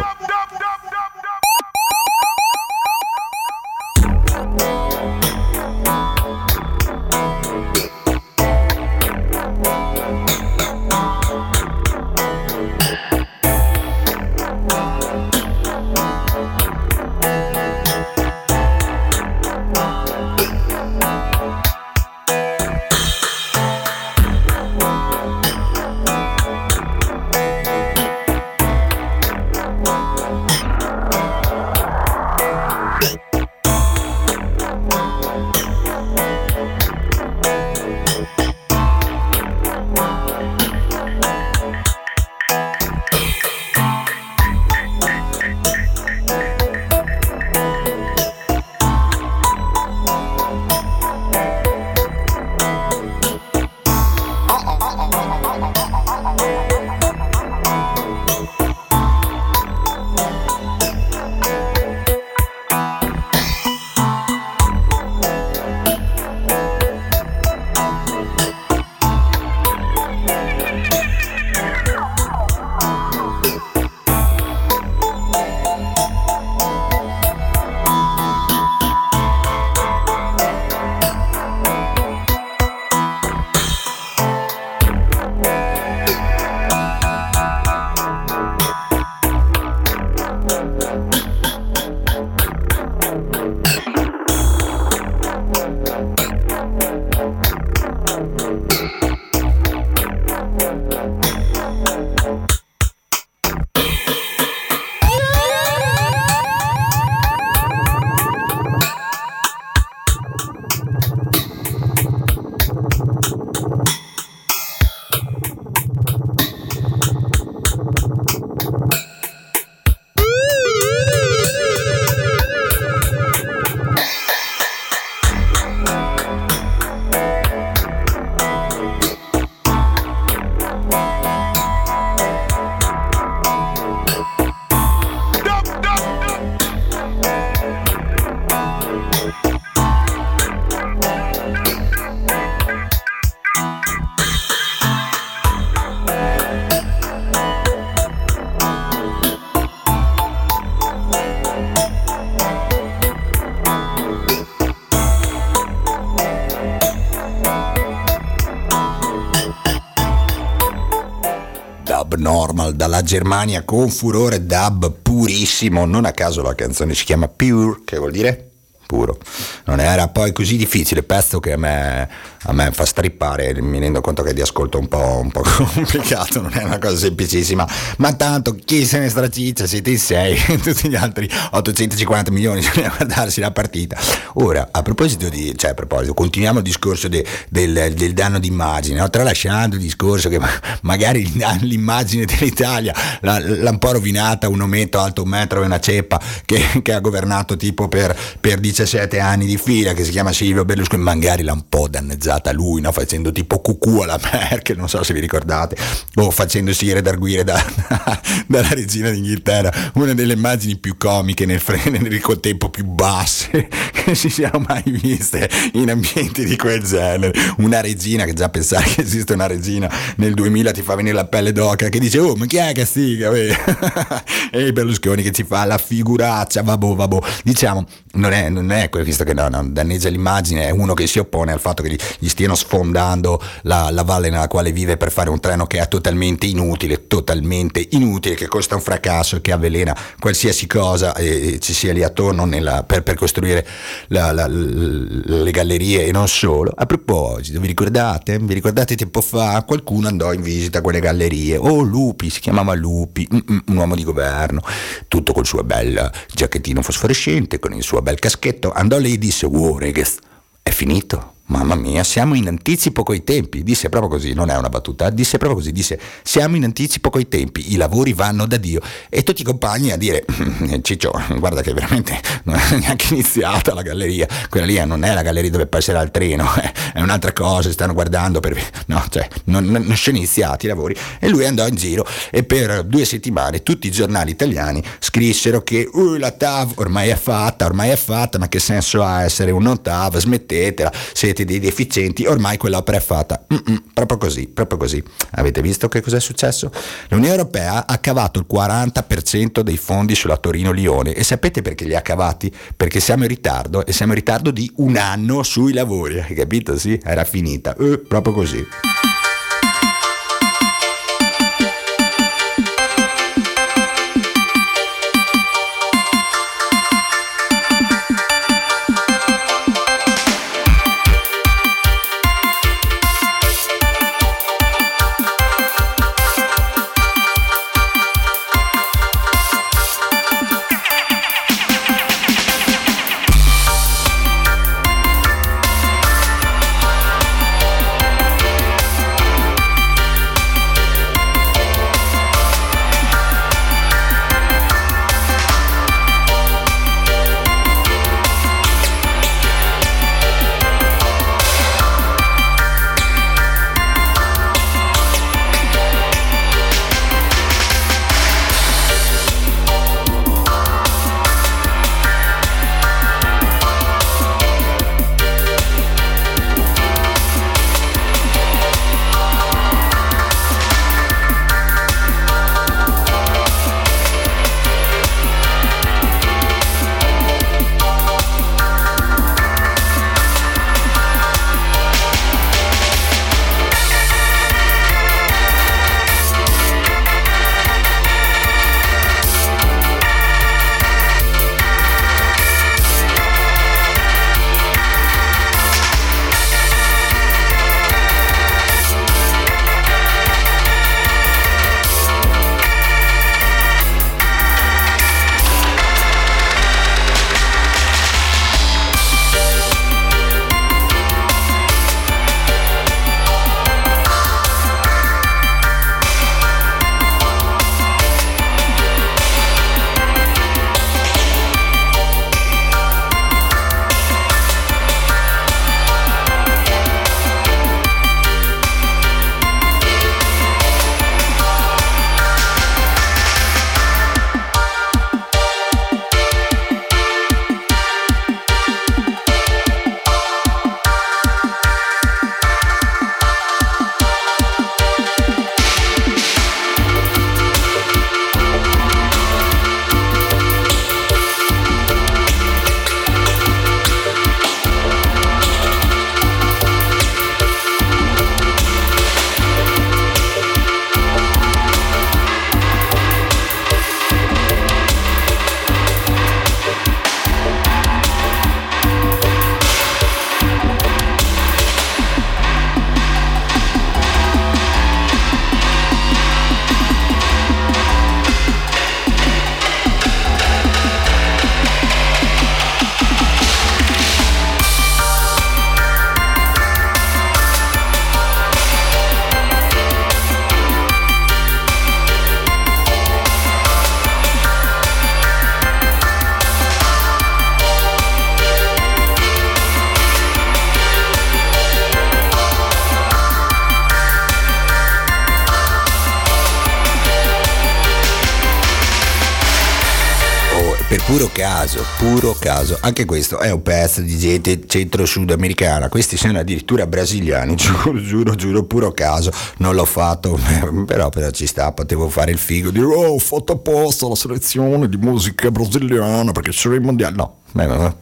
Normal dalla Germania con furore dub purissimo, non a caso la canzone si chiama Pure, che vuol dire? Puro. Non era poi così difficile, pezzo che a me a me fa strippare, mi rendo conto che di ascolto un po', un po' complicato, non è una cosa semplicissima, ma tanto chi se ne straciccia, siete in sei, tutti gli altri 850 milioni bisogna guardarsi la partita. Ora, a proposito di, cioè a proposito, continuiamo il discorso de, del, del, danno d'immagine, no? tralasciando il discorso che magari l'immagine dell'Italia l'ha, un po' rovinata un ometto alto un metro e una ceppa che, che ha governato tipo per, per 17 anni di fila, che si chiama Silvio Berlusconi, magari l'ha un po' danneggiato utilizzata lui, no? facendo tipo cucù alla Merkel, non so se vi ricordate, o facendosi redarguire da, dalla regina d'Inghilterra, una delle immagini più comiche nel, nel contempo più basse che si siano mai viste in ambienti di quel genere. Una regina, che già pensare che esiste una regina nel 2000 ti fa venire la pelle d'oca, che dice, oh ma chi è che stiga? e Berlusconi che ci fa la figuraccia, vabbò, vabbò. Diciamo, non è, non è visto che no, no, danneggia l'immagine, è uno che si oppone al fatto che gli, stiano sfondando la, la, valle nella quale vive per fare un treno che è totalmente inutile, totalmente inutile, che costa un fracasso che avvelena qualsiasi cosa e, e ci sia lì attorno nella, per, per, costruire la, la, le gallerie e non solo. A proposito, vi ricordate? Vi ricordate tempo fa qualcuno andò in visita a quelle gallerie? Oh, Lupi, si chiamava Lupi, un uomo di governo, tutto col suo bel giacchettino fosforescente, con il suo bel caschetto, andò lì e disse, wow, ragazzi, è finito Mamma mia, siamo in anticipo coi tempi, disse proprio così, non è una battuta, disse proprio così, disse siamo in anticipo coi tempi, i lavori vanno da Dio. E tutti i compagni a dire Ciccio, guarda che veramente non è neanche iniziata la galleria, quella lì non è la galleria dove passerà il treno, è un'altra cosa, stanno guardando per... no, cioè non, non sono iniziati i lavori. E lui andò in giro e per due settimane tutti i giornali italiani scrissero che uh, la TAV ormai è fatta, ormai è fatta, ma che senso ha essere un non TAV, smettetela, siete siete dei deficienti, ormai quell'opera è fatta. Mm-mm, proprio così, proprio così. Avete visto che cos'è successo? L'Unione Europea ha cavato il 40% dei fondi sulla Torino-Lione e sapete perché li ha cavati? Perché siamo in ritardo e siamo in ritardo di un anno sui lavori, hai capito? Sì, era finita, eh, proprio così. Caso, puro caso. Anche questo è un pezzo di gente centro-sudamericana. Questi sono addirittura brasiliani, giuro, giuro, giuro, puro caso. Non l'ho fatto, però, però ci sta, potevo fare il figo, dire oh, ho fatto apposta la selezione di musica brasiliana perché sono i mondiali. No,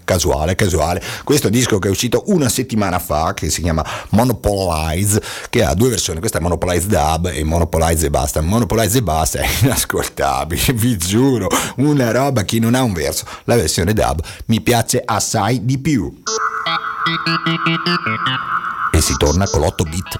casuale, casuale. Questo disco che è uscito una settimana fa, che si chiama Monopolize, che ha due versioni, questa è Monopolize Dub e Monopolize e basta. Monopolize e basta è inascoltabile, vi giuro, una roba che non ha un verso. La versione Dub mi piace assai di più. E si torna con l'8 bit.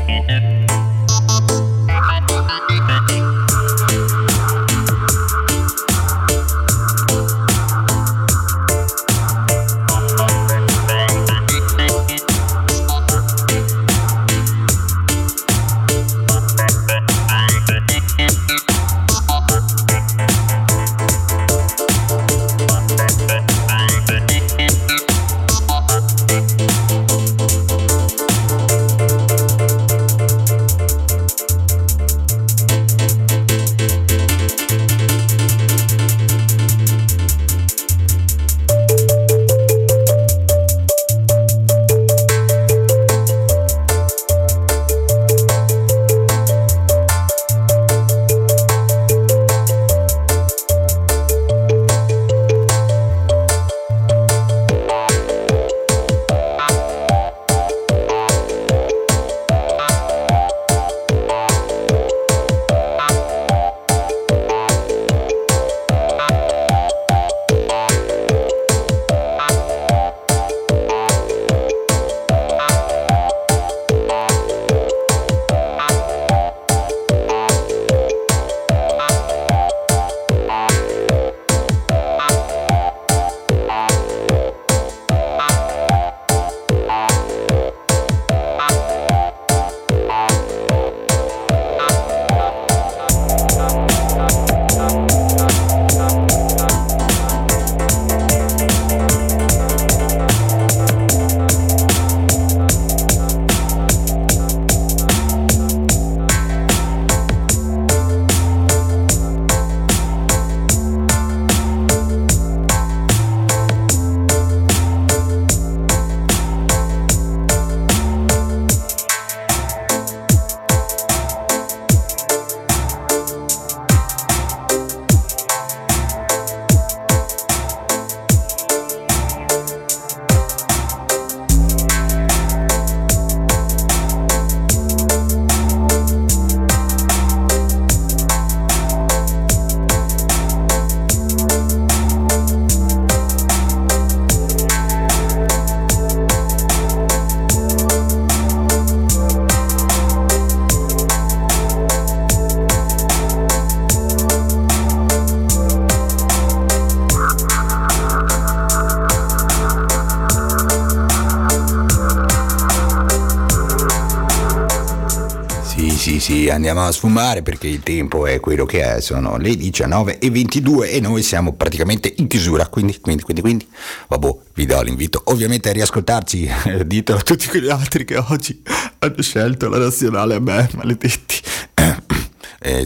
andiamo a sfumare perché il tempo è quello che è, sono le 19 e 22 e noi siamo praticamente in chiusura, quindi, quindi, quindi, quindi, vabbè, vi do l'invito ovviamente a riascoltarci, ditelo a tutti quegli altri che oggi hanno scelto la nazionale a me, maledetti.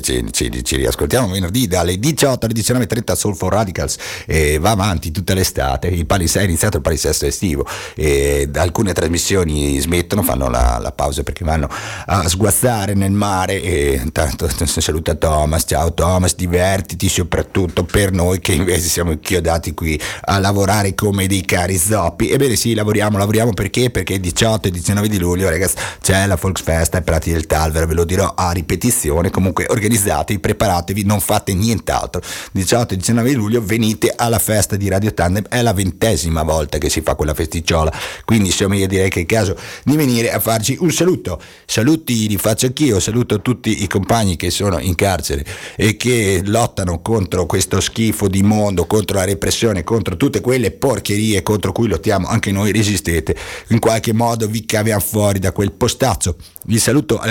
Ci, ci, ci, riascoltiamo venerdì dalle 18 alle 19.30 Soul for Radicals e va avanti tutta l'estate, il palis- è iniziato il palinsesto estivo e alcune trasmissioni smettono, fanno la, la, pausa perché vanno a sguazzare nel mare e intanto saluta Thomas, ciao Thomas, divertiti soprattutto per noi che invece siamo inchiodati qui a lavorare come dei cari zoppi. Ebbene sì, lavoriamo, lavoriamo perché? Perché il 18 e 19 di luglio ragazzi c'è la Volksfest ai Prati del Talver, ve lo dirò a ripetizione, comunque organizzatevi, preparatevi, non fate nient'altro. 18 e 19 di luglio venite alla festa di Radio Tandem, è la ventesima volta che si fa quella festicciola, quindi insomma io direi che è il caso di venire a farci un saluto. Saluti li faccio anch'io, saluto tutti i compagni che sono in carcere e che lottano contro questo schifo di mondo, contro la repressione, contro tutte quelle porcherie contro cui lottiamo anche noi, resistete, in qualche modo vi caviamo fuori da quel postazzo. Vi saluto,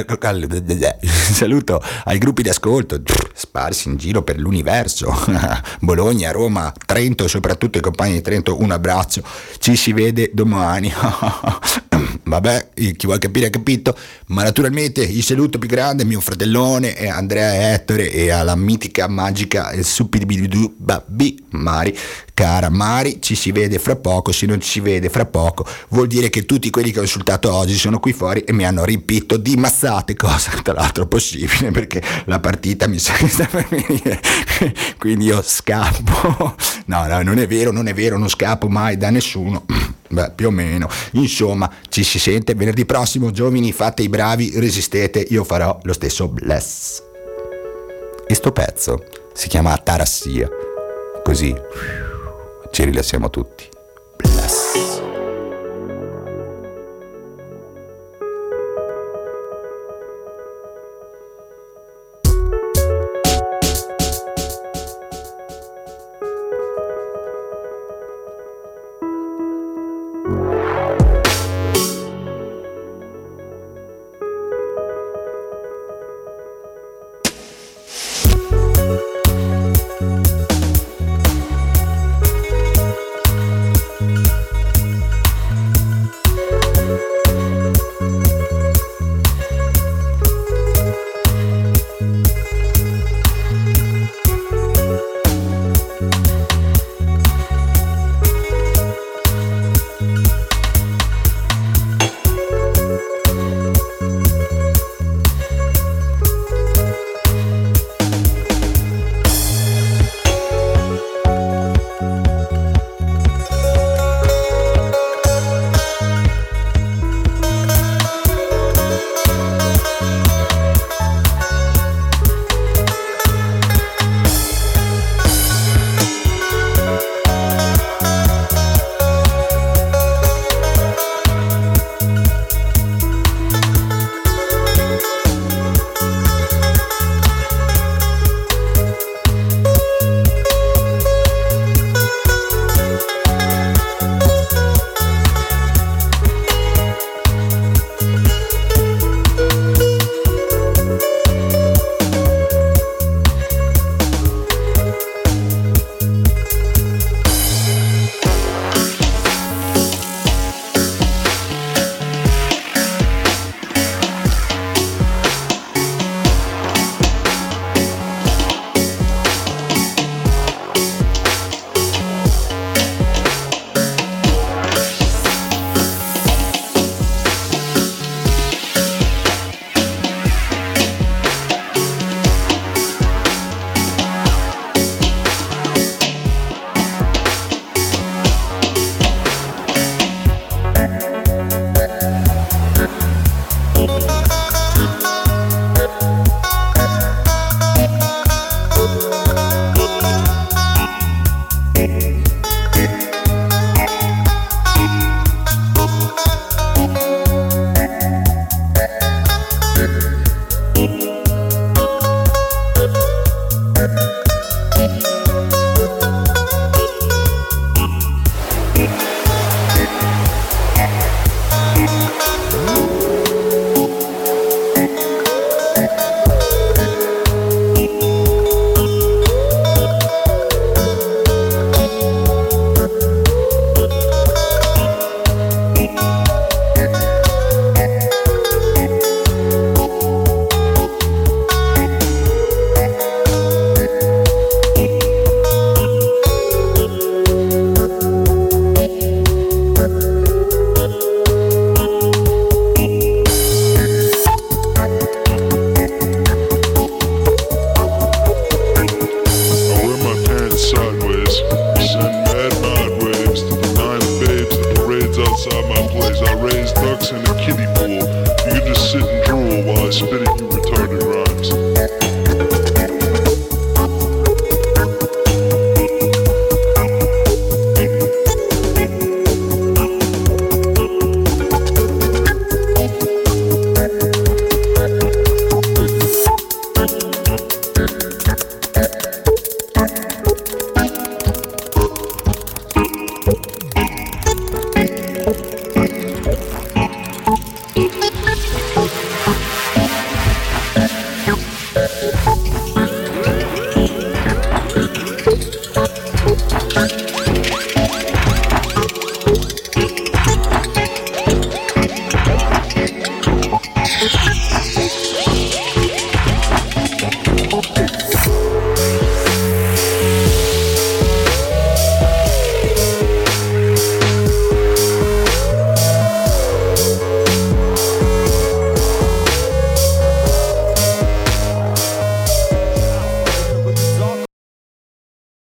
saluto ai gruppi di ascolto sparsi in giro per l'universo, Bologna, Roma, Trento, soprattutto i compagni di Trento, un abbraccio, ci si vede domani. Vabbè, chi vuole capire ha capito, ma naturalmente il saluto più grande mio fratellone è Andrea Ettore e alla mitica magica Supidibidu Babbi Mari. Cara Mari, ci si vede fra poco, se non ci vede fra poco vuol dire che tutti quelli che ho insultato oggi sono qui fuori e mi hanno riempito di mazzate, cosa tra l'altro possibile perché la partita mi sa che sta per venire, quindi io scappo, no, no, non è vero, non è vero, non scappo mai da nessuno. Beh, più o meno. Insomma, ci si sente venerdì prossimo, giovani, fate i bravi, resistete, io farò lo stesso bless. E sto pezzo si chiama Tarassia. Così ci rilassiamo tutti. Bless.